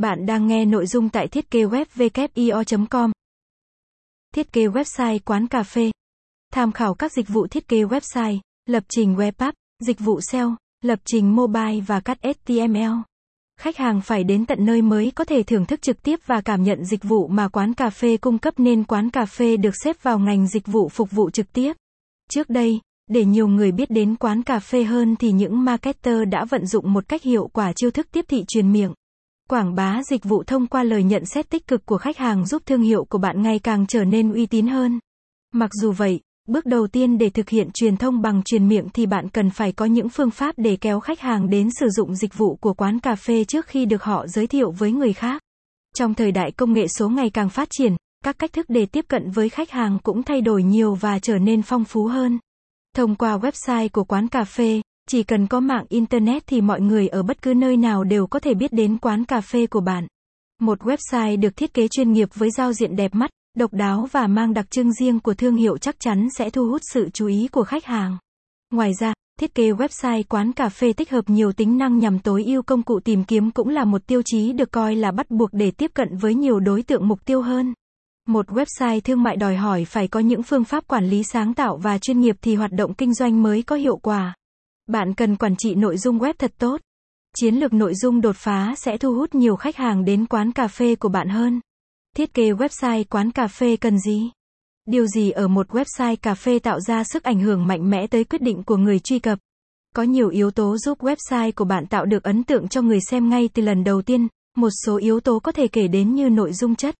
Bạn đang nghe nội dung tại thiết kế web com Thiết kế website quán cà phê. Tham khảo các dịch vụ thiết kế website, lập trình web app, dịch vụ SEO, lập trình mobile và cắt HTML. Khách hàng phải đến tận nơi mới có thể thưởng thức trực tiếp và cảm nhận dịch vụ mà quán cà phê cung cấp nên quán cà phê được xếp vào ngành dịch vụ phục vụ trực tiếp. Trước đây, để nhiều người biết đến quán cà phê hơn thì những marketer đã vận dụng một cách hiệu quả chiêu thức tiếp thị truyền miệng. Quảng bá dịch vụ thông qua lời nhận xét tích cực của khách hàng giúp thương hiệu của bạn ngày càng trở nên uy tín hơn. Mặc dù vậy, bước đầu tiên để thực hiện truyền thông bằng truyền miệng thì bạn cần phải có những phương pháp để kéo khách hàng đến sử dụng dịch vụ của quán cà phê trước khi được họ giới thiệu với người khác. Trong thời đại công nghệ số ngày càng phát triển, các cách thức để tiếp cận với khách hàng cũng thay đổi nhiều và trở nên phong phú hơn. Thông qua website của quán cà phê, chỉ cần có mạng Internet thì mọi người ở bất cứ nơi nào đều có thể biết đến quán cà phê của bạn. Một website được thiết kế chuyên nghiệp với giao diện đẹp mắt, độc đáo và mang đặc trưng riêng của thương hiệu chắc chắn sẽ thu hút sự chú ý của khách hàng. Ngoài ra, thiết kế website quán cà phê tích hợp nhiều tính năng nhằm tối ưu công cụ tìm kiếm cũng là một tiêu chí được coi là bắt buộc để tiếp cận với nhiều đối tượng mục tiêu hơn. Một website thương mại đòi hỏi phải có những phương pháp quản lý sáng tạo và chuyên nghiệp thì hoạt động kinh doanh mới có hiệu quả. Bạn cần quản trị nội dung web thật tốt. Chiến lược nội dung đột phá sẽ thu hút nhiều khách hàng đến quán cà phê của bạn hơn. Thiết kế website quán cà phê cần gì? Điều gì ở một website cà phê tạo ra sức ảnh hưởng mạnh mẽ tới quyết định của người truy cập? Có nhiều yếu tố giúp website của bạn tạo được ấn tượng cho người xem ngay từ lần đầu tiên, một số yếu tố có thể kể đến như nội dung chất,